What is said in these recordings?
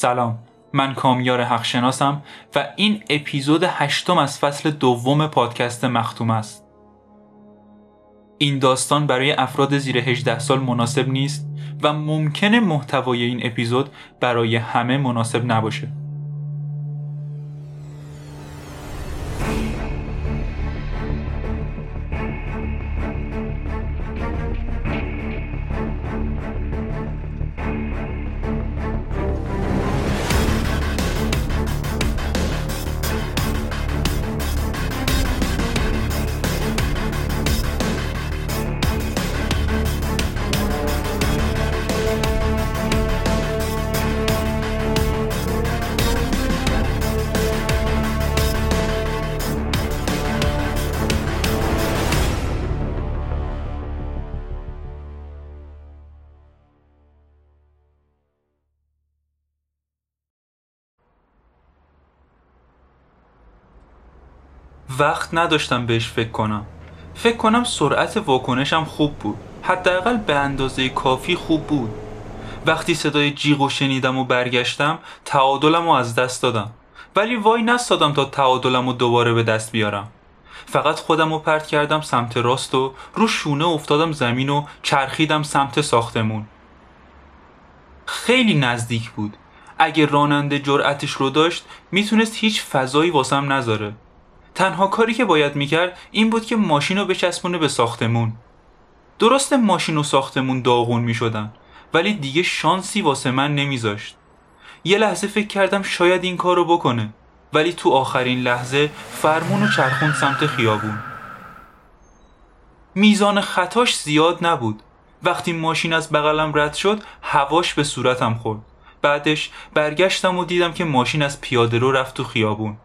سلام. من کامیار حقشناسم و این اپیزود هشتم از فصل دوم پادکست مختوم است. این داستان برای افراد زیر 18 سال مناسب نیست و ممکنه محتوای این اپیزود برای همه مناسب نباشه. وقت نداشتم بهش فکر کنم. فکر کنم سرعت واکنشم خوب بود. حداقل به اندازه کافی خوب بود. وقتی صدای جیغ شنیدم و برگشتم تعادلم رو از دست دادم. ولی وای نستادم تا تعادلم رو دوباره به دست بیارم. فقط خودم رو پرت کردم سمت راست و رو شونه افتادم زمین و چرخیدم سمت ساختمون. خیلی نزدیک بود. اگه راننده جرأتش رو داشت می‌تونست هیچ فضایی واسم نذاره. تنها کاری که باید می‌کرد این بود که ماشین رو بچسبونه به ساختمون. درست ماشین و ساختمون داغون می‌شدن ولی دیگه شانسی واسه من نمیذاشت. یه لحظه فکر کردم شاید این کارو بکنه ولی تو آخرین لحظه فرمون و چرخون سمت خیابون. میزان خطاش زیاد نبود. وقتی ماشین از بغلم رد شد هواش به صورتم خورد. بعدش برگشتم و دیدم که ماشین از پیاده رو رفت تو خیابون.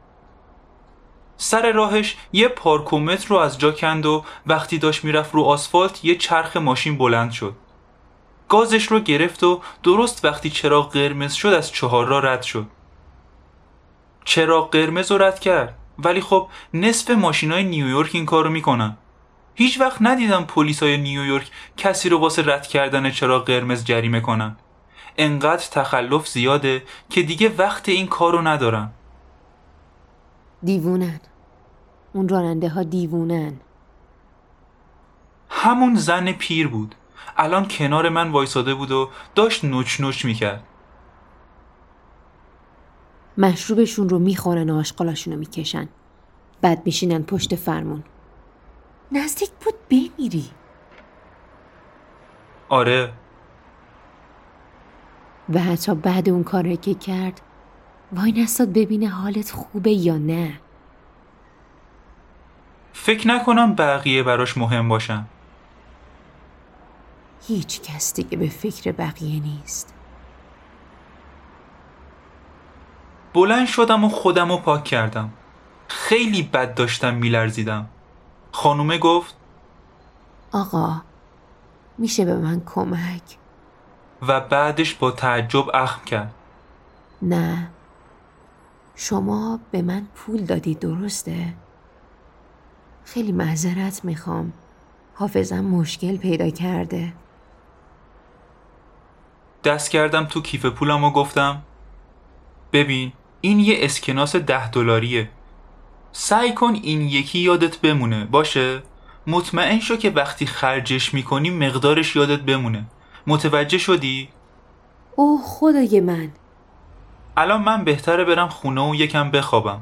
سر راهش یه پارکومتر رو از جا کند و وقتی داشت می‌رفت رو آسفالت یه چرخ ماشین بلند شد. گازش رو گرفت و درست وقتی چراغ قرمز شد از چهار را رد شد. چراغ قرمز رو رد کرد. ولی خب نصف ماشین های نیویورک این کارو می‌کنن. هیچ وقت ندیدم پلیس های نیویورک کسی رو واسه رد کردن چراغ قرمز جریمه کنن. انقدر تخلف زیاده که دیگه وقت این کارو ندارن. دیوونن. اون راننده ها دیوونن. همون زن پیر بود. الان کنار من وایساده بود و داشت نوچ نوچ می‌کرد. مشروبشون رو می‌خورن و آشقالاشون رو می‌کشن. بعد میشینن پشت فرمون. نزدیک بود بمیری. آره. و حتی بعد اون کاری که کرد وای نستاد ببینه حالت خوبه یا نه. فکر نکنم بقیه براش مهم باشن. هیچ کس دیگه به فکر بقیه نیست. بلند شدم و خودم رو پاک کردم. خیلی بد داشتم میلرزیدم. خانومه گفت آقا میشه به من کمک؟ و بعدش با تعجب اخم کرد. نه. شما به من پول دادی درسته؟ خیلی معذرت می‌خوام. حافظم مشکل پیدا کرده. دست کردم تو کیف پولم و گفتم ببین این یه اسکناس ده دلاریه. سعی کن این یکی یادت بمونه باشه؟ مطمئن شو که وقتی خرجش می‌کنی مقدارش یادت بمونه. متوجه شدی؟ اوه خدای من. الان من بهتره برم خونه و یکم بخوابم.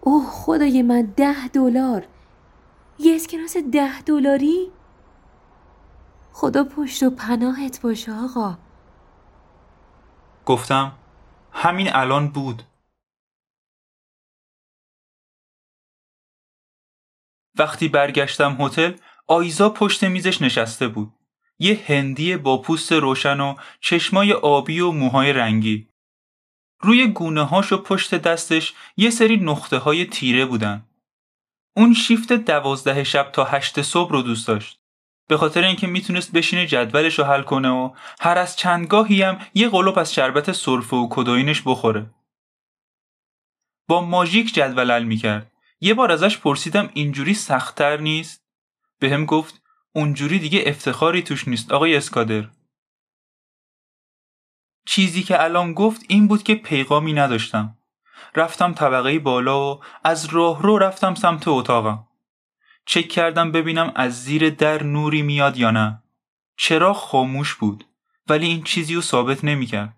اوه خدای من ده دلار. یه اسکناس ده دلاری؟ خدا پشت و پناهت باشه آقا. گفتم همین الان بود. وقتی برگشتم هتل آیزا پشت میزش نشسته بود. یه هندی با پوست روشن و چشمای آبی و موهای رنگی. روی گونه هاش و پشت دستش یه سری نقطه های تیره بودن. اون شیفت دوازده شب تا هشت صبح رو دوست داشت. به خاطر اینکه می‌تونست بشینه جدولش رو حل کنه و هر از چندگاهی هم یه قلوب از شربت سرفه و کدوینش بخوره. با ماژیک جدول حل می‌کرد. یه بار ازش پرسیدم اینجوری سختتر نیست؟ بهم گفت اونجوری دیگه افتخاری توش نیست. آقای اسکادر. چیزی که الان گفت این بود که پیغامی نداشتم. رفتم طبقه بالا و از راه رو رفتم سمت اتاقم. چک کردم ببینم از زیر در نوری میاد یا نه. چرا خاموش بود ولی این چیزی رو ثابت نمی‌کرد.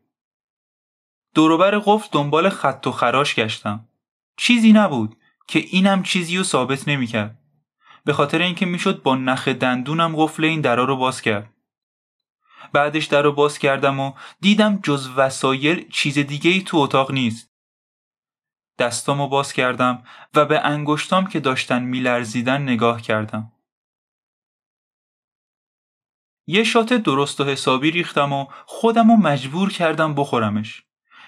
دوروبر قفل دنبال خط و خراش گشتم. چیزی نبود که اینم چیزی رو ثابت نمی‌کرد. به خاطر اینکه می‌شد با نخ دندونم قفل این درا رو باز کرد. بعدش در رو باز کردم و دیدم جز وسایل چیز دیگه ای تو اتاق نیست. دستامو باز کردم و به انگشتام که داشتن میلرزیدن نگاه کردم. یه شات درست و حسابی ریختم و خودم رو مجبور کردم بخورمش.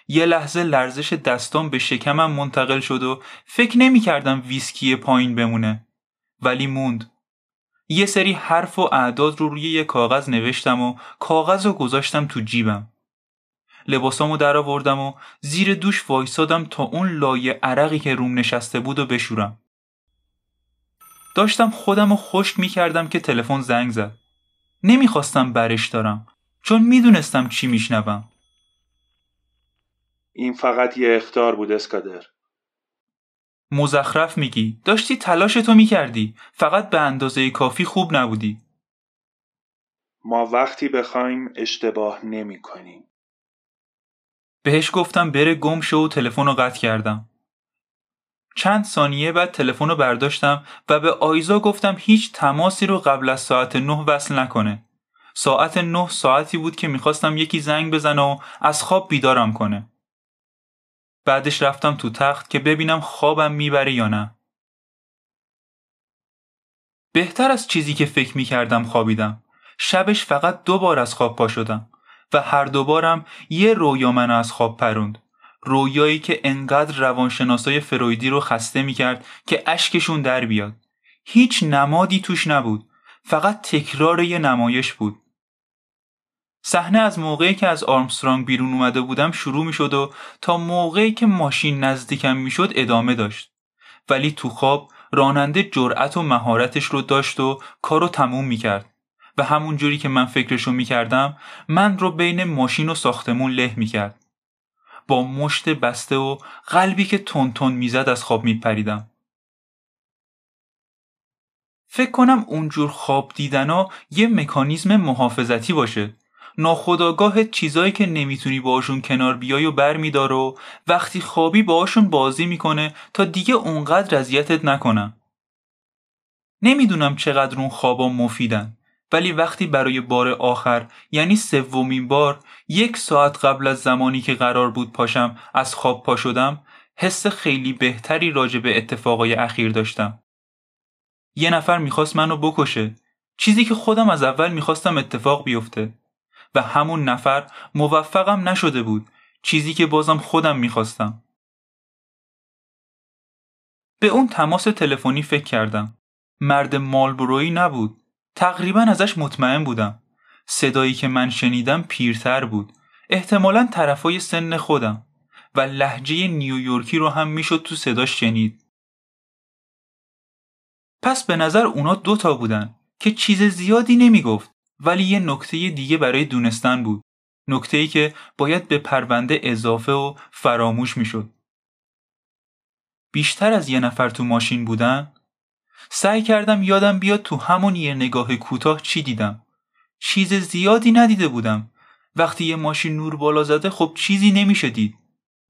یه لحظه لرزش دستام به شکمم منتقل شد و فکر نمی کردم ویسکی پایین بمونه. ولی موند. یه سری حرف و اعداد رو روی یه کاغذ نوشتم و کاغذ رو گذاشتم تو جیبم. لباسامو در آوردم و زیر دوش وایسادم تا اون لایه عرقی که روم نشسته بود و بشورم. داشتم خودم رو خشک می کردم که تلفن زنگ زد. نمی‌خواستم برش دارم چون می‌دونستم چی میشنوم. این فقط یه اختار بود اسکادر. مزخرف میگی. داشتی تلاش تو می‌کردی. فقط به اندازه کافی خوب نبودی. ما وقتی بخوایم اشتباه نمی کنیم. بهش گفتم بره گم شو و تلفن رو قطع کردم. چند ثانیه بعد تلفن رو برداشتم و به آیزا گفتم هیچ تماسی رو قبل از ساعت نه وصل نکنه. ساعت نه ساعتی بود که می‌خواستم یکی زنگ بزنه و از خواب بیدارم کنه. بعدش رفتم تو تخت که ببینم خوابم می‌بره یا نه. بهتر از چیزی که فکر می‌کردم خوابیدم. شبش فقط دو بار از خواب پا شدم و هر دوبارم یه رویا منو از خواب پروند. رویایی که انقدر روانشناسای فرویدی رو خسته می‌کرد که اشکشون در بیاد. هیچ نمادی توش نبود. فقط تکرار یه نمایش بود. صحنه از موقعی که از آرمسترانگ بیرون اومده بودم شروع می شد و تا موقعی که ماشین نزدیکم می شد ادامه داشت. ولی تو خواب راننده جرأت و مهارتش رو داشت و کارو تموم می کرد و همون جوری که من فکرشو می کردم من رو بین ماشین و ساختمون له می کرد با مشت بسته و قلبی که تون تون می‌زد از خواب می پریدم. فکر کنم اونجور خواب دیدنا یه مکانیزم محافظتی باشه. ناخداگاه چیزایی که نمی‌تونی باشون کنار بیای و بر میدار و وقتی خوابی باشون بازی می‌کنه تا دیگه اونقدر اذیتت نکنم نمی‌دونم چقدر اون خوابا مفیدن ولی وقتی برای بار آخر یعنی سومین بار یک ساعت قبل از زمانی که قرار بود پاشم از خواب پا شدم حس خیلی بهتری راجع به اتفاقای اخیر داشتم. یه نفر می‌خواست منو بکشه. چیزی که خودم از اول می‌خواستم اتفاق بیفته. و همون نفر موفقم نشده بود. چیزی که بازم خودم می‌خواستم. به اون تماس تلفنی فکر کردم. مرد مالبرویی نبود. تقریبا ازش مطمئن بودم. صدایی که من شنیدم پیرتر بود. احتمالا طرفای سن خودم. و لحجه نیویورکی رو هم می‌شد تو صداش شنید. پس به نظر اونا دوتا بودن که چیز زیادی نمی‌گفت. ولی یه نکته دیگه برای دونستن بود. نکته ای که باید به پرونده اضافه و فراموش می‌شد. بیشتر از یه نفر تو ماشین بودن؟ سعی کردم یادم بیاد تو همون یه نگاه کوتاه چی دیدم. چیز زیادی ندیده بودم. وقتی یه ماشین نور بالا زده خب چیزی نمیشه دید.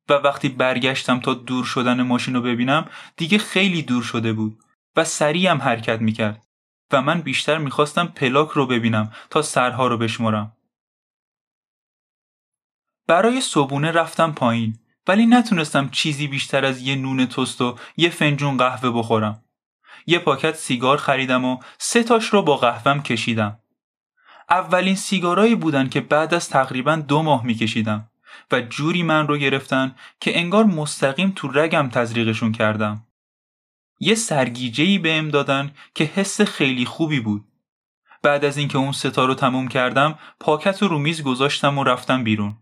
و وقتی برگشتم تا دور شدن ماشین رو ببینم دیگه خیلی دور شده بود و سریع هم حرکت می‌کرد. و من بیشتر می‌خواستم پلاک رو ببینم تا سرها رو بشمرم. برای صبونه رفتم پایین ولی نتونستم چیزی بیشتر از یه نون تست و یه فنجون قهوه بخورم. یه پاکت سیگار خریدم و سه تاش رو با قهوهم کشیدم. اولین سیگارایی بودن که بعد از تقریبا دو ماه میکشیدم و جوری من رو گرفتن که انگار مستقیم تو رگم تزریقشون کردم. یه سرگیجهی بهم دادن که حس خیلی خوبی بود. بعد از اینکه اون ستا رو تموم کردم پاکت رو میز گذاشتم و رفتم بیرون.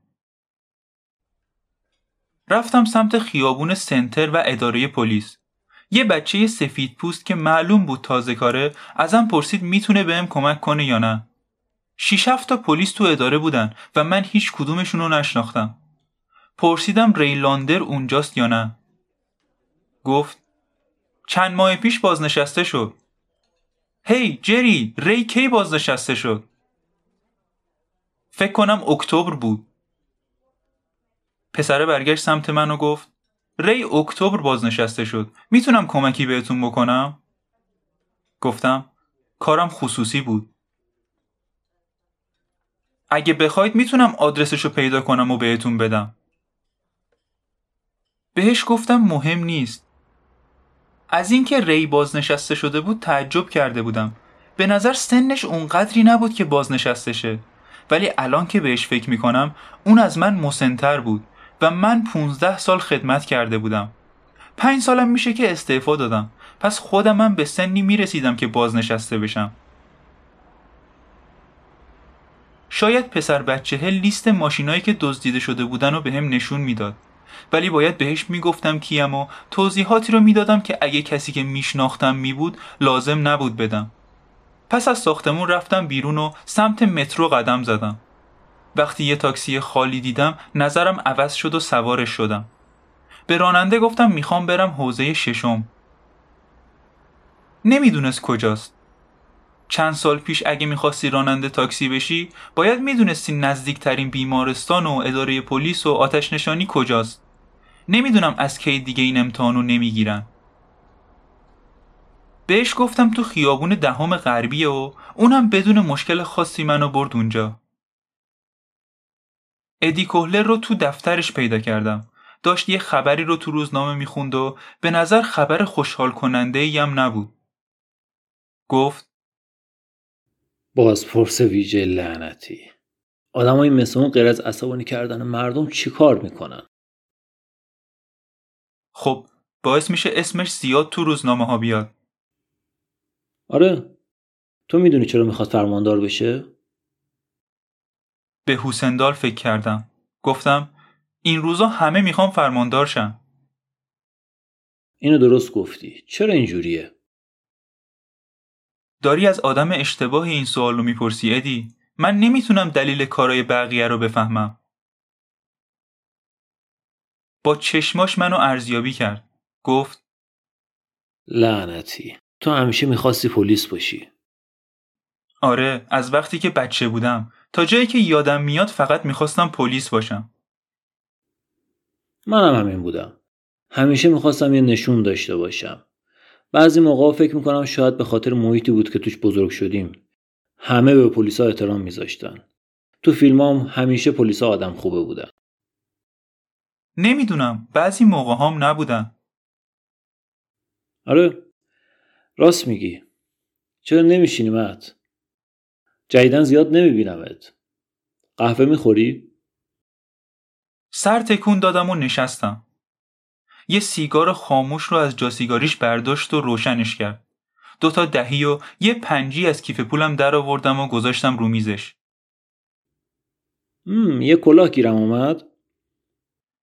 رفتم سمت خیابون سنتر و اداره پلیس. یه بچه سفید پوست که معلوم بود تازه کاره ازم پرسید می‌تونه بهم کمک کنه یا نه. شیش تا پلیس تو اداره بودن و من هیچ کدومشون رو نشناختم پرسیدم ریلاندر اونجاست یا نه گفت چند ماه پیش بازنشسته شد. هی جری ری کی بازنشسته شد. فکر کنم اکتبر بود. پسره برگشت سمت من و گفت ری اکتبر بازنشسته شد. می‌تونم کمکی بهتون بکنم؟ گفتم کارم خصوصی بود. اگه بخواید می‌تونم آدرسشو پیدا کنم و بهتون بدم. بهش گفتم مهم نیست. از اینکه ری بازنشسته شده بود تعجب کرده بودم. به نظر سنش اونقدری نبود که بازنشسته شه ولی الان که بهش فکر می‌کنم اون از من مسنتر بود و من 15 سال خدمت کرده بودم. پنج سالم میشه که استعفا دادم. پس خودم من به سنی می‌رسیدم که بازنشسته بشم. شاید پسر بچه لیست ماشینایی که دزدیده شده بودن رو به هم نشون می‌داد. ولی باید بهش می‌گفتم کیم و توضیحاتی رو می‌دادم که اگه کسی که میشناختم میبود لازم نبود بدم. پس از ساختمون رفتم بیرون و سمت مترو قدم زدم. وقتی یه تاکسی خالی دیدم نظرم عوض شد و سوارش شدم. به راننده گفتم می‌خوام برم حوزه ششم. نمی‌دونست کجاست. چند سال پیش اگه می‌خواستی راننده تاکسی بشی باید می‌دونستی نزدیکترین بیمارستان و اداره پلیس و آتش نشانی کجاست. نمی‌دونم از کی دیگه این امتحانو نمی‌گیرن. بهش گفتم تو خیابون دهم غربیه و اونم بدون مشکل خاصی منو برد اونجا. ادی کوهلر رو تو دفترش پیدا کردم. داشت یه خبری رو تو روزنامه می‌خوند و به نظر خبر خوشحال کننده هم نبود. گفت بازپرس ویژه لعنتی. آدمای مثل اون غیر از عصبانی کردن مردم چیکار می‌کنن؟ خب باعث میشه اسمش زیاد تو روزنامه ها بیاد. آره. تو می‌دونی چرا می‌خواد فرماندار بشه؟ به حسندال فکر کردم. گفتم این روزا همه می‌خوام فرماندار شن. اینو درست گفتی. چرا اینجوریه؟ داری از آدم اشتباه این سوال رو می‌پرسی ادی؟ من نمی‌تونم دلیل کارای بقیه رو بفهمم. با چشماش منو ارزیابی کرد. گفت لعنتی. تو همیشه می‌خواستی پلیس باشی. آره از وقتی که بچه بودم. تا جایی که یادم میاد فقط می‌خواستم پلیس باشم. منم همین بودم. همیشه می‌خواستم یه نشون داشته باشم. بعضی موقع فکر می‌کنم شاید به خاطر محیطی بود که توش بزرگ شدیم. همه به پلیسا احترام میذاشتن. تو فیلمام همیشه پلیسا آدم خوبه بودن. نمی‌دونم. بعضی موقع هم نبودن. آره. راست میگی. چرا نمیشینی مت جدیدن زیاد نمیبینمت. قهوه می‌خوری؟ سر تکون دادم و نشستم. یه سیگار خاموش رو از جاسیگاریش برداشت و روشنش کرد. دوتا دهی و یه پنجی از کیف پولم در آوردم و گذاشتم رو میزش. یه کلاه گیرم اومد؟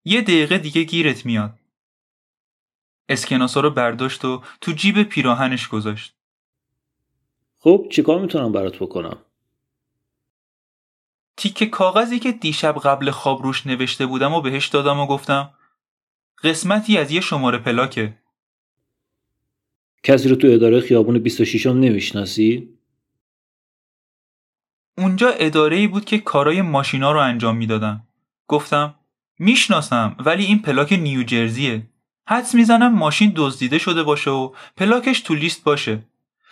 یه دقیقه دیگه گیرت میاد. اسکناسا رو برداشت و تو جیب پیراهنش گذاشت. خب چیکار می‌تونم برات بکنم؟ تیکه کاغذی که دیشب قبل خواب روش نوشته بودم و بهش دادم و گفتم قسمتی از یه شماره پلاکه کسی رو تو اداره خیابون 26 هم نمی‌شناسی؟ اونجا اداره ای بود که کارای ماشینا رو انجام می‌دادن. گفتم می‌شناسم ولی این پلاک نیوجرزیه. حدس می‌زنم ماشین دزدیده شده باشه و پلاکش تو لیست باشه.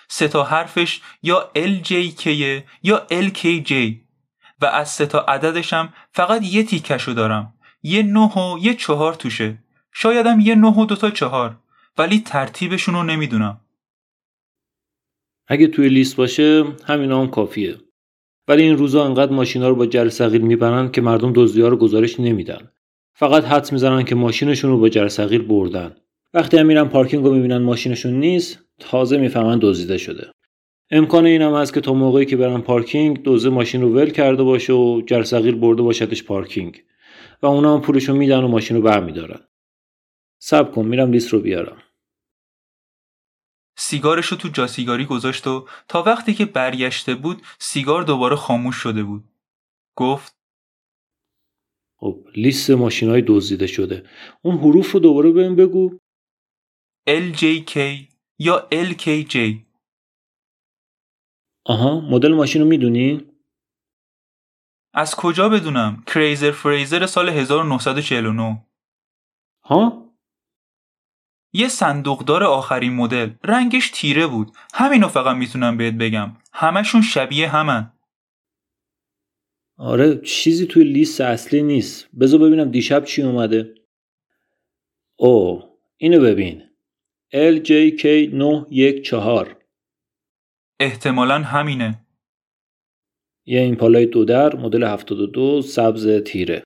سه تا حرفش یا LJK یا LKJ و از سه تا عددشم فقط یه تیکشو دارم. یه نه و یه چهار توشه. شایدم یه نه و دوتا چهار. ولی ترتیبشون رو نمی‌دونم. اگه توی لیست باشه همینا هم کافیه. ولی این روزا انقدر ماشینا رو با جرثقیل می‌برن که مردم دزدی رو گزارش نمیدن. فقط حدس می‌زنن که ماشینشون رو با جرثقیل بردن. وقتی هم میرن پارکینگ رو می‌بینن ماشینشون نیست تازه می‌فهمن دزدیده شده. امکان این هم هست که تا موقعی که برن پارکینگ دوزه ماشین رو ول کرده باشه و جرثقیل برده باشدش پارکینگ. و اونا هم پولشو میدن و ماشین رو برمیدارن. سب کن میرم لیست رو بیارم سیگارش رو تو جاسیگاری گذاشت و تا وقتی که برگشته بود سیگار دوباره خاموش شده بود. گفت خب لیست ماشین های دزدیده شده اون حروف رو دوباره بهم بگو LJK یا LKJ آها مدل ماشین رو می‌دونی؟ از کجا بدونم؟ کریزر فریزر سال 1949 ها؟ یه صندوقدار آخرین مدل. رنگش تیره بود. همینو فقط می‌تونم بهت بگم. همشون شبیه همن. آره چیزی توی لیست اصلی نیست. بذار ببینم دیشب چی اومده. او اینو ببین. LJK914 احتمالا همینه. یه این پالای دو در مدل 72 سبز تیره.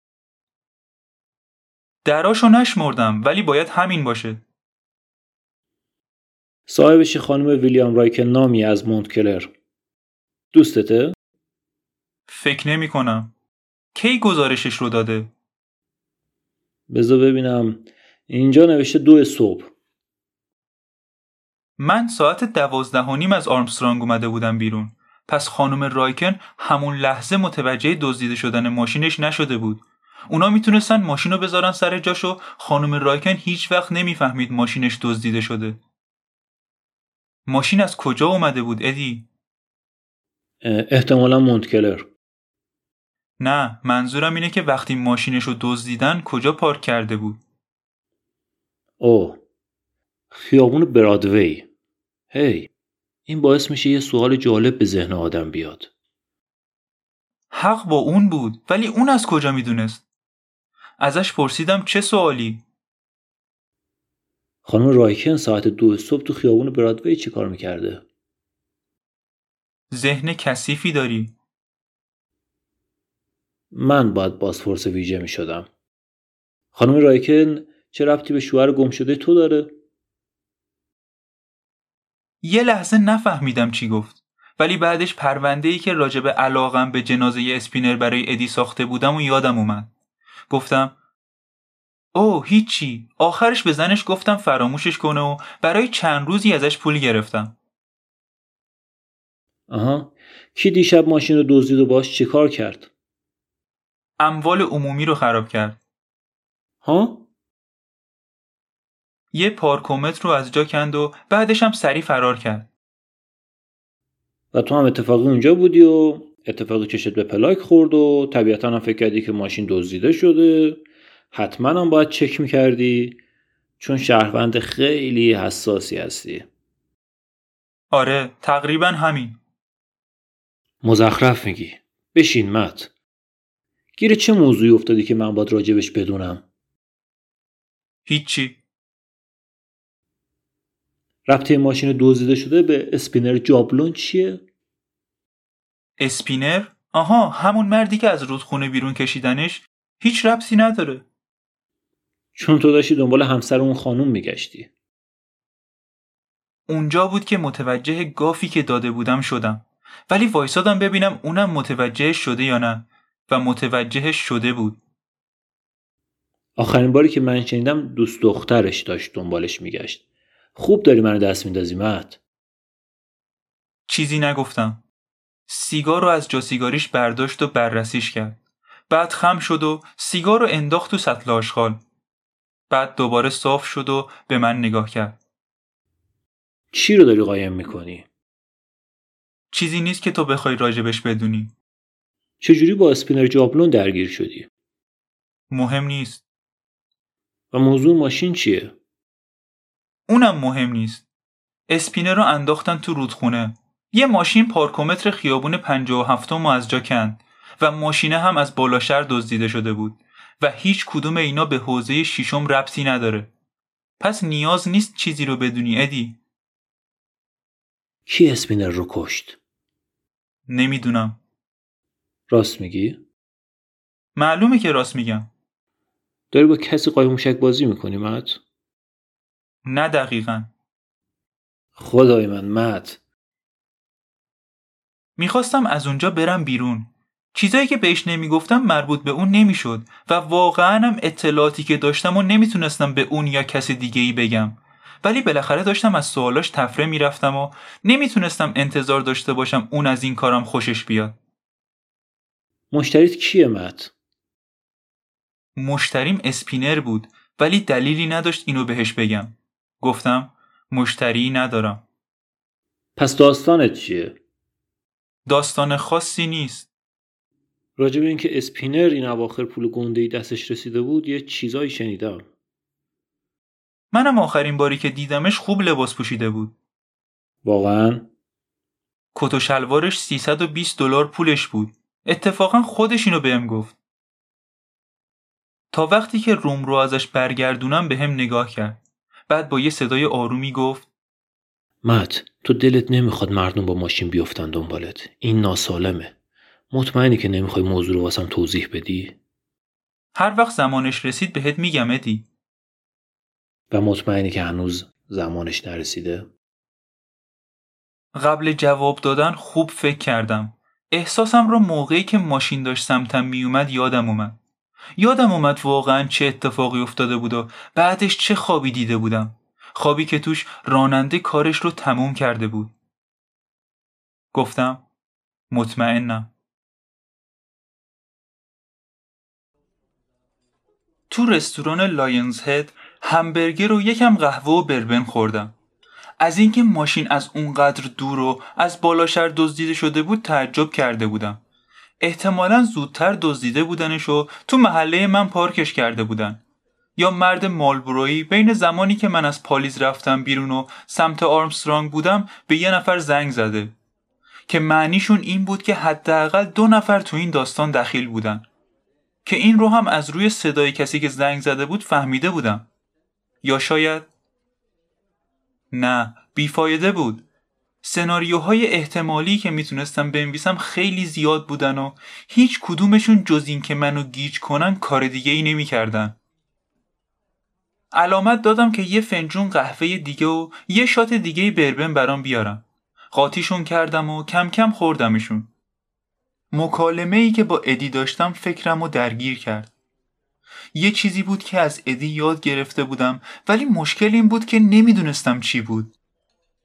دراشو نشمردم ولی باید همین باشه. صاحبش خانم ویلیام رایکن نامی از مونت کلر دوستته؟ فکر نمی کنم. کی گزارشش رو داده؟ بذار ببینم. اینجا نوشته دو صبح. من ساعت دوازده و نیم از آرمسترانگ اومده بودم بیرون. پس خانم رایکن همون لحظه متوجه دزدیده شدن ماشینش نشده بود. اونا می‌تونستن ماشین رو بذارن سر جاش و خانم رایکن هیچ وقت نمی‌فهمید ماشینش دزدیده شده. ماشین از کجا اومده بود ادی؟ احتمالا مونتکلر. نه منظورم اینه که وقتی ماشینش رو دزدیدن کجا پارک کرده بود؟ او خیابون برادوی. هی. این باعث میشه یه سوال جالب به ذهن آدم بیاد. حق با اون بود ولی اون از کجا می‌دونست؟ ازش پرسیدم چه سوالی؟ خانم رایکن ساعت دو صبح تو خیابون برادوی چی کار می‌کرده؟ ذهن کثیفی داری من باید بازپرس ویژه می شدم. خانم رایکن چه ربطی به شوهر گم شده تو داره؟ یه لحظه نفهمیدم چی گفت ولی بعدش پرونده ای که راجب علاقم به جنازه اسپینر برای ادی ساخته بودم و یادم اومد گفتم او هیچی. آخرش به زنش گفتم فراموشش کنه و برای چند روزی ازش پول گرفتم. آها. کی دیشب ماشین رو دزدید و باش چیکار کرد؟ اموال عمومی رو خراب کرد. ها؟ یه پارکومتر رو از جا کند و بعدش هم سری فرار کرد. و تو هم اتفاقی اونجا بودی و اتفاقی چشت به پلاک خورد و طبیعتا هم فکر کردی که ماشین دزدیده شده. حتما هم باید چک می‌کردی چون شهروند خیلی حساسی هستی. آره تقریبا همین. مزخرف میگی. بشین مت. گیر چه موضوعی افتادی که من باید راجبش بدونم؟ هیچی. ربطه ماشین دزدیده شده به اسپینر جابلون چیه؟ اسپینر؟ آها همون مردی که از رودخونه بیرون کشیدنش هیچ ربطی نداره. چون تو داشتی دنبال همسر اون خانوم میگشتی. اونجا بود که متوجه گافی که داده بودم شدم. ولی وایسادم ببینم اونم متوجه شده یا نه و متوجه شده بود. آخرین باری که من شنیدم دوست دخترش داشت دنبالش میگشت. خوب داری منو دست میندازی مت چیزی نگفتم. سیگار رو از جاسیگاریش برداشت و بررسیش کرد. بعد خم شد و سیگار رو انداخت تو سطل آشغال. بعد دوباره صاف شد و به من نگاه کرد چی رو داری قایم می‌کنی؟ چیزی نیست که تو بخوای راجبش بدونی چجوری با اسپینر جابلون درگیر شدی؟ مهم نیست و موضوع ماشین چیه؟ اونم مهم نیست اسپینر رو انداختن تو رودخونه یه ماشین پارکومتر خیابون و هفتم از جا کند و ماشینه هم از بالا شهر دزدیده شده بود و هیچ کدوم اینا به حوزه شیشم ربطی نداره. پس نیاز نیست چیزی رو بدونی ادی. کی اسپینر رو کشت؟ نمی‌دونم. راست میگی؟ معلومه که راست میگم. داری با کسی قایم بازی می‌کنی مت؟ نه دقیقا. خدای من مت می‌خواستم از اونجا برم بیرون. چیزایی که بهش نمی‌گفتم مربوط به اون نمی‌شد و واقعا هم اطلاعاتی که داشتم و نمی‌تونستم به اون یا کسی دیگه ای بگم. ولی بالاخره داشتم از سوالاش تفره می‌رفتم و نمی‌تونستم انتظار داشته باشم اون از این کارم خوشش بیاد. مشتریت کیه مت؟ مشتریم اسپینر بود ولی دلیلی نداشت اینو بهش بگم. گفتم مشتری ندارم. پس داستانت چیه؟ داستان خاصی نیست. راجب اینکه اسپینر این اواخر پول گنده دستش رسیده بود یه چیزایی شنیدم. منم آخرین باری که دیدمش خوب لباس پوشیده بود. واقعا؟ کت و شلوارش 320 دلار پولش بود. اتفاقا خودش اینو بهم گفت. تا وقتی که روم رو ازش برگردونم به هم نگاه کرد. بعد با یه صدای آرومی گفت مت تو دلت نمی‌خواد مردم با ماشین بیفتن دنبالت. این ناسالمه. مطمئنی که نمی‌خوای موضوع رو واسم توضیح بدی؟ هر وقت زمانش رسید بهت میگم ادی. و مطمئنی که هنوز زمانش نرسیده؟ قبل جواب دادن خوب فکر کردم. احساسم رو موقعی که ماشین داشت سمتم میومد یادم اومد. یادم اومد واقعا چه اتفاقی افتاده بود و بعدش چه خوابی دیده بودم. خوابی که توش راننده کارش رو تموم کرده بود. گفتم مطمئنم. تو رستوران لاینز هد همبرگر و یکم قهوه و بربن خوردم. از اینکه ماشین از اونقدر دور و از بالاشهر دزدیده شده بود تعجب کرده بودم. احتمالا زودتر دزدیده بودنش و تو محله من پارکش کرده بودن. یا مرد مالبرویی بین زمانی که من از پالیز رفتم بیرون و سمت آرمسترانگ بودم به یه نفر زنگ زده. که معنیشون این بود که حداقل دو نفر تو این داستان دخیل بودن. که این رو هم از روی صدای کسی که زنگ زده بود فهمیده بودم یا شاید نه بیفایده بود سناریوهای احتمالی که می‌تونستم بنویسم خیلی زیاد بودن و هیچ کدومشون جز این که منو گیج کنن کار دیگه ای نمی‌کردن. علامت دادم که یه فنجون قهوه دیگه و یه شات دیگه بربن برام بیارم. قاطیشون کردم و کم کم خوردمشون. مکالمه ای که با ادی داشتم فکرم و درگیر کرد. یه چیزی بود که از ادی یاد گرفته بودم ولی مشکل این بود که نمی‌دونستم چی بود.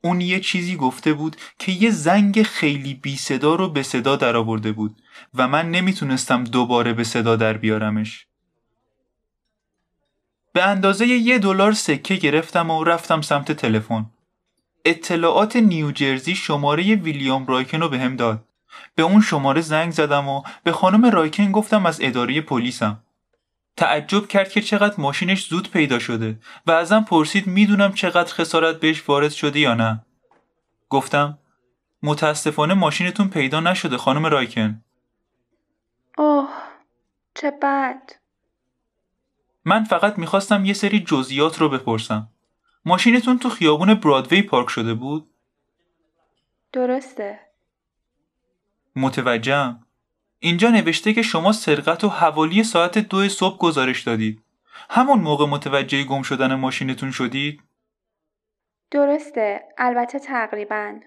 اون یه چیزی گفته بود که یه زنگ خیلی بی صدا رو به صدا درآورده بود و من نمی‌تونستم دوباره به صدا در بیارمش. به اندازه یه دلار سکه گرفتم و رفتم سمت تلفن. اطلاعات نیوجرزی شماره ویلیام رایکن رو بهم داد. به اون شماره زنگ زدم و به خانم رایکن گفتم از اداره پلیسم. تعجب کرد که چقدر ماشینش زود پیدا شده و ازم پرسید می‌دونم چقدر خسارت بهش وارد شده یا نه. گفتم متاسفانه ماشینتون پیدا نشده خانم رایکن. اوه چه بد. من فقط می‌خواستم یه سری جزئیات رو بپرسم. ماشینتون تو خیابون برادوی پارک شده بود؟ درسته. متوجهم. اینجا نوشته که شما سرقت و حوالی ساعت دو صبح گزارش دادید. همون موقع متوجه گم شدن ماشینتون شدید؟ درسته. البته تقریبا.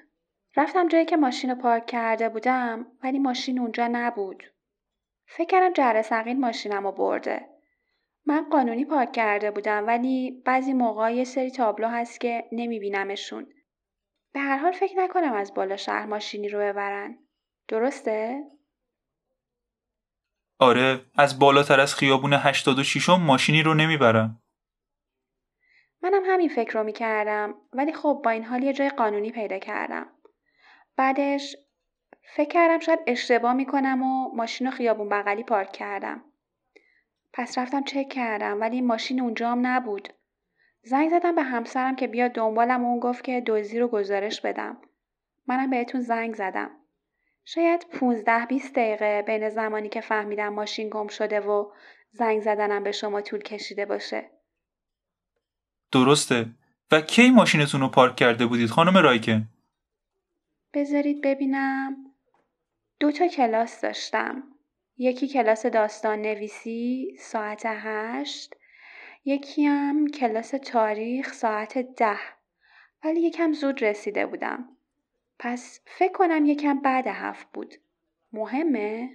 رفتم جایی که ماشین رو پارک کرده بودم ولی ماشین اونجا نبود. فکر کردم جرثقیل ماشینم رو برده. من قانونی پارک کرده بودم ولی بعضی موقع یه سری تابلو هست که نمیبینمشون. به هر حال فکر نکنم از بالا شهر ماشینی رو ببرن. درسته؟ آره از بالاتر از خیابون 86 ماشینی رو نمی‌برن. منم همین فکر رو می‌کردم ولی خب با این حال یه جای قانونی پیدا کردم. بعدش فکر کردم شاید اشتباه می‌کنم و ماشین رو خیابون بغلی پارک کردم. پس رفتم چک کردم ولی ماشین اونجا هم نبود. زنگ زدم به همسرم که بیاد دنبالم و اون گفت که دزدی رو گزارش بدم. منم بهتون زنگ زدم. شاید 15 20 دقیقه بین زمانی که فهمیدم ماشین گم شده و زنگ زدنم به شما طول کشیده باشه. درسته. و کی ماشینتون رو پارک کرده بودید خانم رایکن؟ بذارید ببینم. دو تا کلاس داشتم. یکی کلاس داستان نویسی ساعت هشت. یکی هم کلاس تاریخ ساعت ده. ولی یکم زود رسیده بودم. پس فکر کنم یکم بعد هفت بود. مهمه؟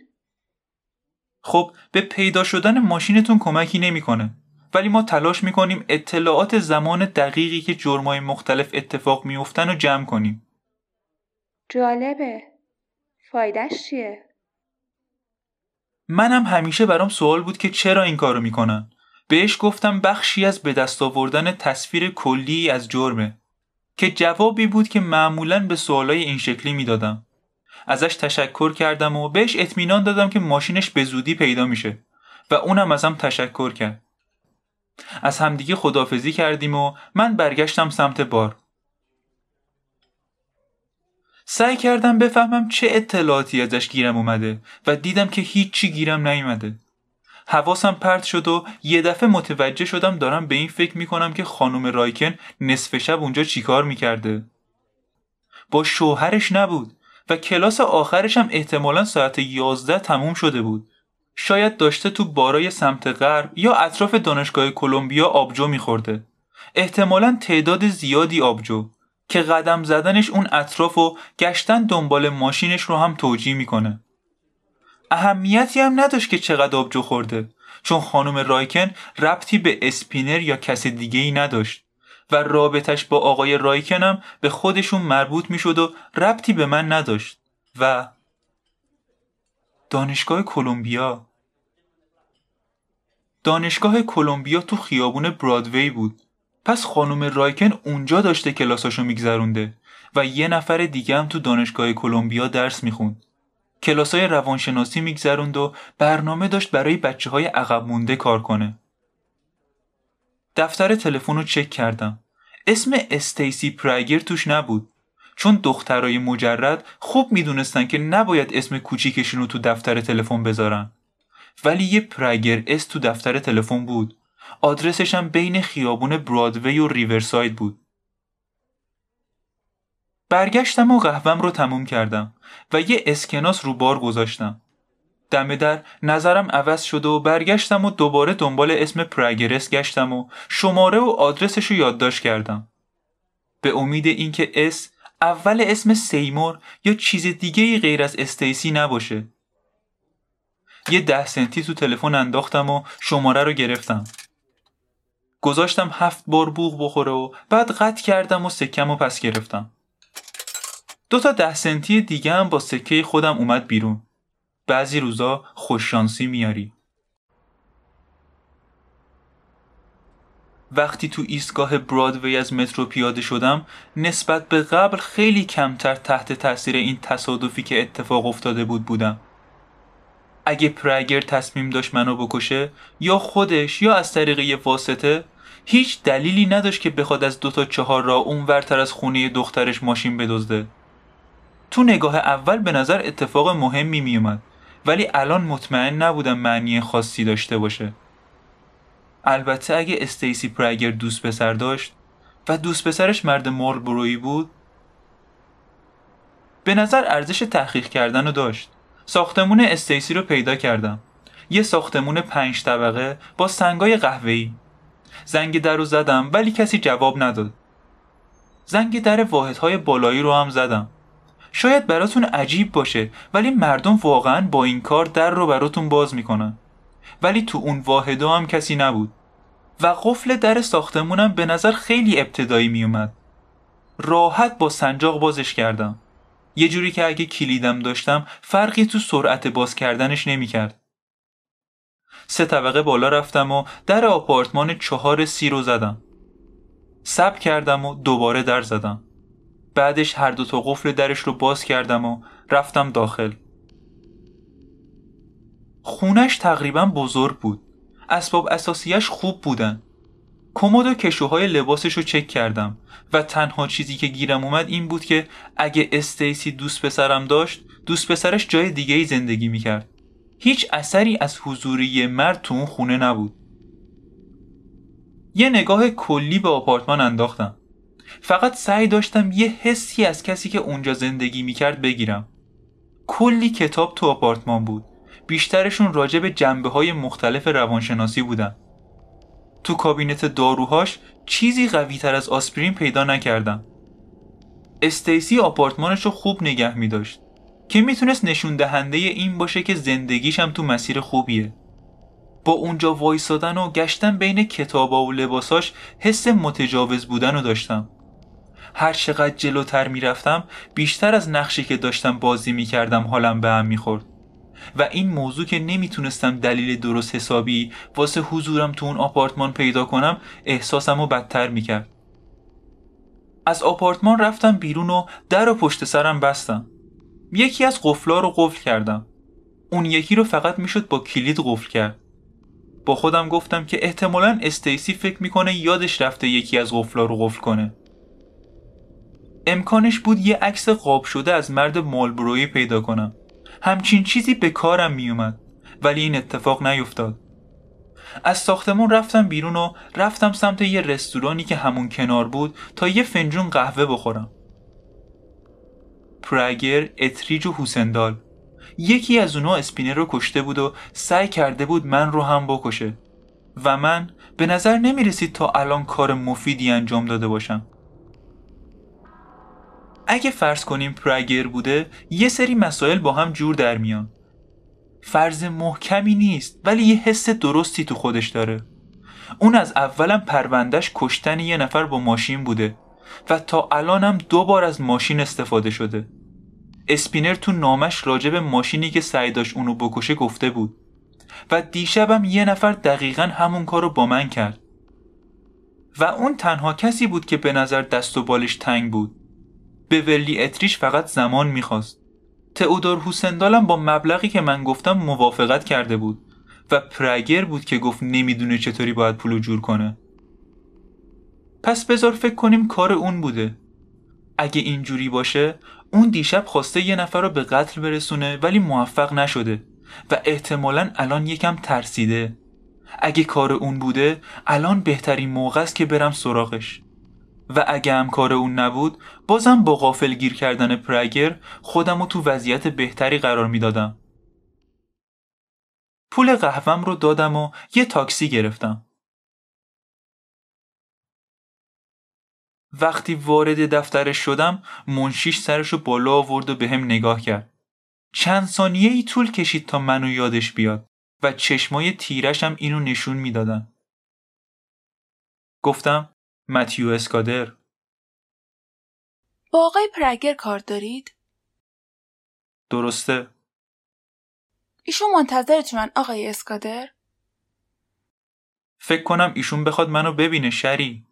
خب به پیدا شدن ماشینتون کمکی نمی‌کنه. ولی ما تلاش می‌کنیم اطلاعات زمان دقیقی که جرمای مختلف اتفاق میفتن رو جمع کنیم جالبه فایدهش چیه؟ منم همیشه برام سوال بود که چرا این کارو می‌کنن بهش گفتم بخشی از به دست آوردن تصویر کلی از جرمه که جوابی بود که معمولا به سوالای این شکلی می‌دادم. ازش تشکر کردم و بهش اطمینان دادم که ماشینش به زودی پیدا میشه و اونم ازم تشکر کرد. از همدیگه خدافزی کردیم و من برگشتم سمت بار. سعی کردم بفهمم چه اطلاعاتی ازش گیرم اومده و دیدم که هیچی گیرم نیومده. حواسم پرت شد و یه دفعه متوجه شدم دارم به این فکر می‌کنم که خانم رایکن نصف شب اونجا چیکار می‌کرده. با شوهرش نبود و کلاس آخرش هم احتمالا ساعت 11 تموم شده بود. شاید داشته تو بارای سمت غرب یا اطراف دانشگاه کلمبیا آبجو میخورده. احتمالا تعداد زیادی آبجو که قدم زدنش اون اطراف و گشتن دنبال ماشینش رو هم توجیه می‌کنه. اهمیتی هم نداشت که چقدر آبجو خورده. چون خانم رایکن ربطی به اسپینر یا کس دیگه ای نداشت و رابطش با آقای رایکن هم به خودشون مربوط می‌شد و ربطی به من نداشت. و دانشگاه کلمبیا. دانشگاه کلمبیا تو خیابون برادوی بود. پس خانم رایکن اونجا داشته کلاساشو میگذرونده و یه نفر دیگه هم تو دانشگاه کلمبیا درس می‌خوند. کلاسای روانشناسی میگذروند و برنامه داشت برای بچه های عقب مونده کار کنه. دفتر تلفن رو چک کردم. اسم استیسی پرگر توش نبود. چون دخترای مجرد خوب می‌دونستن که نباید اسم کوچیکشون رو تو دفتر تلفن بذارن. ولی یه پرگر اس تو دفتر تلفن بود. آدرسش هم بین خیابون برادوی و ریورساید بود. برگشتم و قهوم رو تموم کردم و یه اسکناس رو بار گذاشتم. دم در نظرم عوض شد و برگشتم و دوباره دنبال اسم پرگرس گشتم و شماره و آدرسش رو یادداشت کردم. به امید اینکه اس اول اسم سیمور یا چیز دیگه غیر از استیسی نباشه. یه ده سنتی تو تلفن انداختم و شماره رو گرفتم. گذاشتم هفت بار بوغ بخوره و بعد قطع کردم و سکم و پس گرفتم. دو تا ده سنتی دیگه هم با سکه خودم اومد بیرون. بعضی روزا خوششانسی میاری. وقتی تو ایستگاه برادوی از مترو پیاده شدم نسبت به قبل خیلی کمتر تحت تاثیر این تصادفی که اتفاق افتاده بود بودم. اگه پرگر تصمیم داشت منو بکشه یا خودش یا از طریق یه واسطه هیچ دلیلی نداشت که بخواد از دو تا چهار را اونورتر از خونه دخترش ماشین بدزده. تو نگاه اول به نظر اتفاق مهمی میومد ولی الان مطمئن نبودم معنی خاصی داشته باشه. البته اگه استیسی پرگر دوست پسر داشت و دوست پسرش مرد مارلبرویی بود به نظر ارزش تحقیق کردن رو داشت. ساختمون استیسی رو پیدا کردم. یه ساختمون پنج طبقه با سنگای قهوه‌ای. زنگ در رو زدم ولی کسی جواب نداد. زنگ در واحدهای بالایی رو هم زدم. شاید براتون عجیب باشه ولی مردم واقعا با این کار در رو براتون باز می‌کنن ولی تو اون واحدا هم کسی نبود و قفل در ساختمونم به نظر خیلی ابتدایی میومد راحت با سنجاق بازش کردم یه جوری که اگه کلیدم داشتم فرقی تو سرعت باز کردنش نمی‌کرد. سه طبقه بالا رفتم و در آپارتمان چهار سی رو زدم. سب کردم و دوباره در زدم. بعدش هر دو تا قفل درش رو باز کردم و رفتم داخل. خونش تقریبا بزرگ بود. اسباب اساسیش خوب بودن. کمد و کشوهای لباسش رو چک کردم و تنها چیزی که گیرم اومد این بود که اگه استیسی دوست پسرم داشت دوست پسرش جای دیگه ای زندگی می‌کرد هیچ اثری از حضوری مرد تو اون خونه نبود یه نگاه کلی به آپارتمان انداختم فقط سعی داشتم یه حسی از کسی که اونجا زندگی می‌کرد بگیرم. کلی کتاب تو آپارتمان بود. بیشترشون راجع به جنبه های مختلف روانشناسی بودن. تو کابینت داروهاش چیزی قوی تر از آسپرین پیدا نکردم. استیسی آپارتمانش رو خوب نگه می داشت که می‌تونست نشون دهنده این باشه که زندگیش هم تو مسیر خوبیه. با اونجا وایسادن و گشتن بین کتابا و لباساش حس متجاوز بودن رو داشتم. هر چقدر جلوتر می‌رفتم بیشتر از نقشی که داشتم بازی می‌کردم حالم به هم می‌خورد. و این موضوع که نمی‌تونستم دلیل درست حسابی واسه حضورم تو اون آپارتمان پیدا کنم احساسم رو بدتر می‌کرد. از آپارتمان رفتم بیرون و در و پشت سرم بستم. یکی از قفلا رو قفل کردم. اون یکی رو فقط می‌شد با کلید قفل کرد. با خودم گفتم که احتمالا استیسی فکر می‌کنه یادش رفته یکی از قفلا رو قفل کنه. امکانش بود یه عکس قاب شده از مرد مالبرویی پیدا کنم. همچین چیزی به کارم میومد ولی این اتفاق نیفتاد از ساختمون رفتم بیرون و رفتم سمت یه رستورانی که همون کنار بود تا یه فنجون قهوه بخورم. پرگر، اتریج و یکی از اونا اسپینر رو کشته بود و سعی کرده بود من رو هم بکشه. و من به نظر نمی رسید تا الان کار مفیدی انجام داده باشم. اگه فرض کنیم پرگر بوده یه سری مسائل با هم جور در میان. فرض محکمی نیست ولی یه حس درستی تو خودش داره. اون از اولم پروندهش کشتن یه نفر با ماشین بوده و تا الانم دو بار از ماشین استفاده شده. اسپینر تو نامش راجب ماشینی که سعی داشت اونو بکشه گفته بود. و دیشبم یه نفر دقیقا همون کارو با من کرد. و اون تنها کسی بود که به نظر دست و بالش تنگ بود. به ولی اتریش فقط زمان می‌خواست. تئودور هوسندالم با مبلغی که من گفتم موافقت کرده بود و پرگر بود که گفت نمی‌دونه چطوری باید پولو جور کنه. پس بذار فکر کنیم کار اون بوده. اگه اینجوری باشه اون دیشب خواسته یه نفر رو به قتل برسونه ولی موفق نشده و احتمالا الان یکم ترسیده. اگه کار اون بوده الان بهترین موقع است که برم سراغش. و اگه هم کار اون نبود بازم با غافل گیر کردن پرگر خودم رو تو وضعیت بهتری قرار می‌دادم. پول قهوم رو دادم و یه تاکسی گرفتم. وقتی وارد دفترش شدم منشیش سرش رو بالا آورد و به هم نگاه کرد. چند ثانیه ای طول کشید تا منو یادش بیاد و چشمای تیرشم اینو نشون می‌دادن. گفتم متیو اسکادر. با آقای پرگر کار دارید؟ درسته. ایشون منتظرتونن آقای اسکادر؟ فکر کنم ایشون بخواد منو ببینه شری.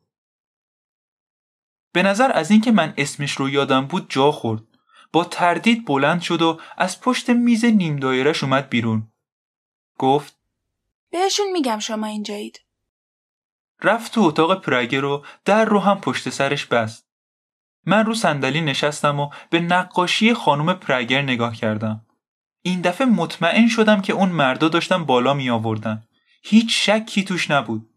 به نظر از اینکه من اسمش رو یادم بود جا خورد. با تردید بلند شد و از پشت میز نیم دایرش اومد بیرون. گفت بهشون میگم شما اینجایید. رفت تو اتاق پرگر رو در رو هم پشت سرش بست. من رو صندلی نشستم و به نقاشی خانم پرگر نگاه کردم. این دفعه مطمئن شدم که اون مردا داشتن بالا می آوردن. هیچ شکی توش نبود.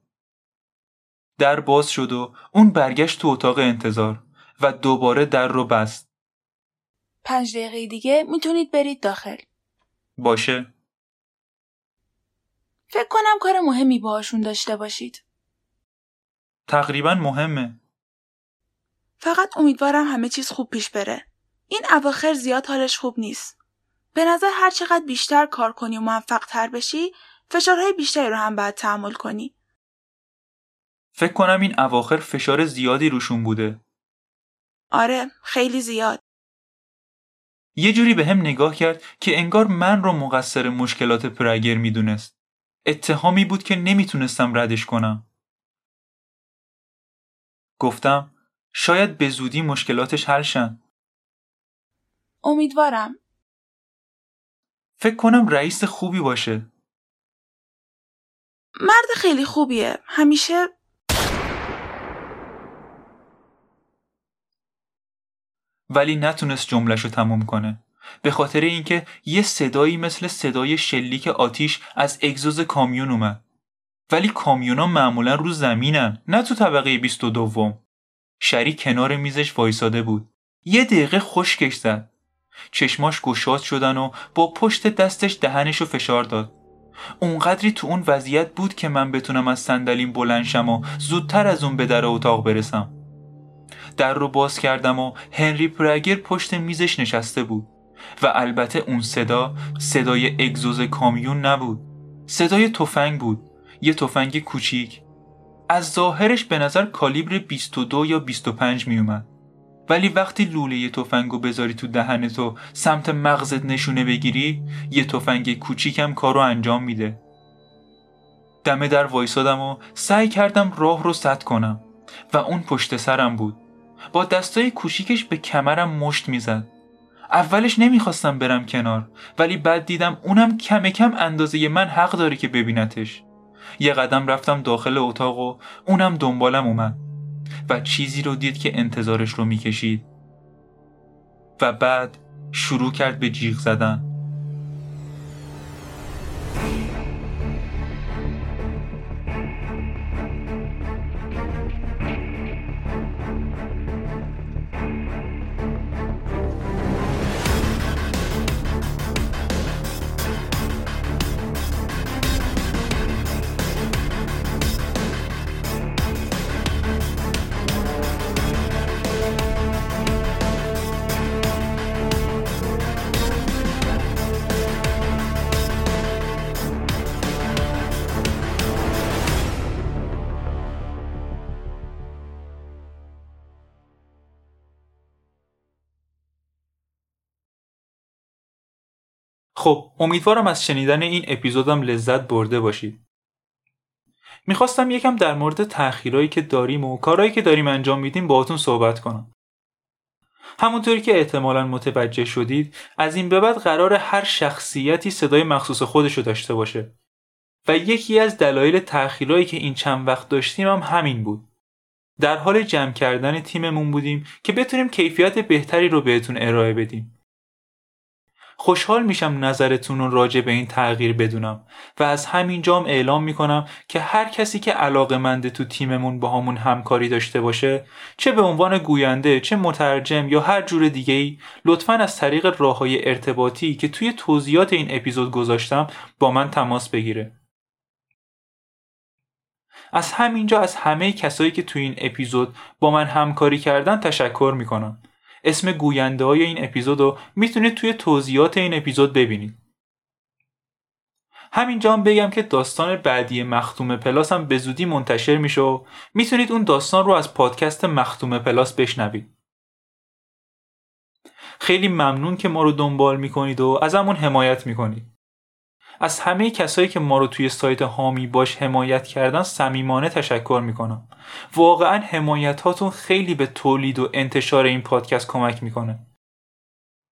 در باز شد و اون برگشت تو اتاق انتظار و دوباره در رو بست. پنج دقیقه دیگه می‌تونید برید داخل. باشه. فکر کنم کار مهمی باهاشون داشته باشید. تقریبا مهمه. فقط امیدوارم همه چیز خوب پیش بره. این اواخر زیاد حالش خوب نیست. به نظر هر چقدر بیشتر کار کنی و موفق تر بشی فشارهای بیشتری رو هم باید تحمل کنی. فکر کنم این اواخر فشار زیادی روشون بوده. آره خیلی زیاد. یه جوری به هم نگاه کرد که انگار من رو مقصر مشکلات پرگر می‌دونست. اتهامی بود که نمی‌تونستم ردش کنم. گفتم شاید به زودی مشکلاتش حل شن. امیدوارم. فکر کنم رئیس خوبی باشه. مرد خیلی خوبیه. همیشه ولی نتونست جملش رو تموم کنه. به خاطر اینکه یه صدایی مثل صدای شلیک آتیش از اگزوز کامیون اومد. ولی کامیونا معمولا رو زمینن نه تو طبقه 22 شری کنار میزش وایساده بود. یه دقیقه خشکش زد. چشماش گشاد شدن و با پشت دستش دهنشو فشار داد. اونقدری تو اون وضعیت بود که من بتونم از صندلیم بلند شم و زودتر از اون به در اتاق برسم. در رو باز کردم و هنری پرگر پشت میزش نشسته بود. و البته اون صدا صدای اگزوز کامیون نبود. صدای تفنگ بود. یه تفنگ کوچیک. از ظاهرش به نظر کالیبر 22 یا 25 می اومد ولی وقتی لوله تفنگو بذاری تو دهن تو سمت مغزت نشونه بگیری یه تفنگ کوچیکم کارو انجام میده. دمه در وایسادم و سعی کردم راه رو سد کنم و اون پشت سرم بود. با دستای کوچیکش به کمرم مشت می‌زد. اولش نمی‌خواستم برم کنار ولی بعد دیدم اونم کم کم اندازه من حق داره که ببینتش. یه قدم رفتم داخل اتاق و اونم دنبالم اومد و چیزی رو دید که انتظارش رو می‌کشید. و بعد شروع کرد به جیغ زدن. خب امیدوارم از شنیدن این اپیزودم لذت برده باشید. می‌خواستم یکم در مورد تأخیرایی که داریم و کارهایی که داریم انجام میدیم باهاتون صحبت کنم. همونطوری که احتمالا متوجه شدید از این به بعد قرار هر شخصیتی صدای مخصوص خودشو داشته باشه. و یکی از دلایل تأخیرایی که این چند وقت داشتیم هم همین بود. در حال جمع کردن تیممون بودیم که بتونیم کیفیت بهتری رو بهتون ارائه بدیم. خوشحال میشم نظرتون رو راجع به این تغییر بدونم و از همین جام اعلام می‌کنم که هر کسی که علاقه منده تو تیممون با همون همکاری داشته باشه چه به عنوان گوینده چه مترجم یا هر جور دیگه ای لطفا از طریق راه های ارتباطی که توی توضیحات این اپیزود گذاشتم با من تماس بگیره. از همینجا از همه کسایی که توی این اپیزود با من همکاری کردن تشکر می‌کنم. اسم گوینده های این اپیزود رو می‌تونید توی توضیحات این اپیزود ببینید. همینجا هم بگم که داستان بعدی مختوم پلاس هم به زودی منتشر میشه و می‌تونید اون داستان رو از پادکست مختوم پلاس بشنوید. خیلی ممنون که ما رو دنبال می‌کنید و ازمون حمایت می‌کنید. از همه کسایی که ما رو توی سایت هامی باش حمایت کردن صمیمانه تشکر می‌کنم. واقعا حمایت هاتون خیلی به تولید و انتشار این پادکست کمک می‌کنه.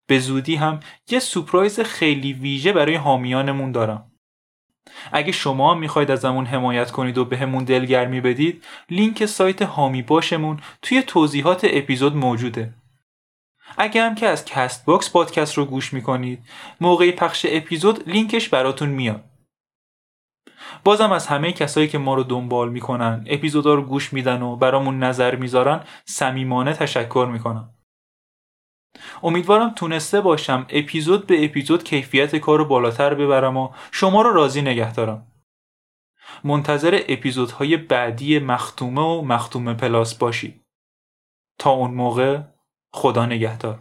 به زودی هم یه surprise خیلی ویژه برای حامیانمون دارم. اگه شما می‌خواید ازمون حمایت کنید و بهمون دلگرمی بدید لینک سایت حامی باشمون توی توضیحات اپیزود موجوده. اگه هم که از Castbox پادکست رو گوش می‌کنید موقع پخش اپیزود لینکش براتون میاد. بازم از همه کسایی که ما رو دنبال می‌کنن اپیزودا رو گوش میدن و برامون نظر می‌ذارن صمیمانه تشکر می‌کنم. امیدوارم تونسته باشم اپیزود به اپیزود کیفیت کار رو بالاتر ببرم و شما رو راضی نگه دارم. منتظر اپیزودهای بعدی مختومه و مختومه پلاس باشید تا اون موقع خدا نگهدار.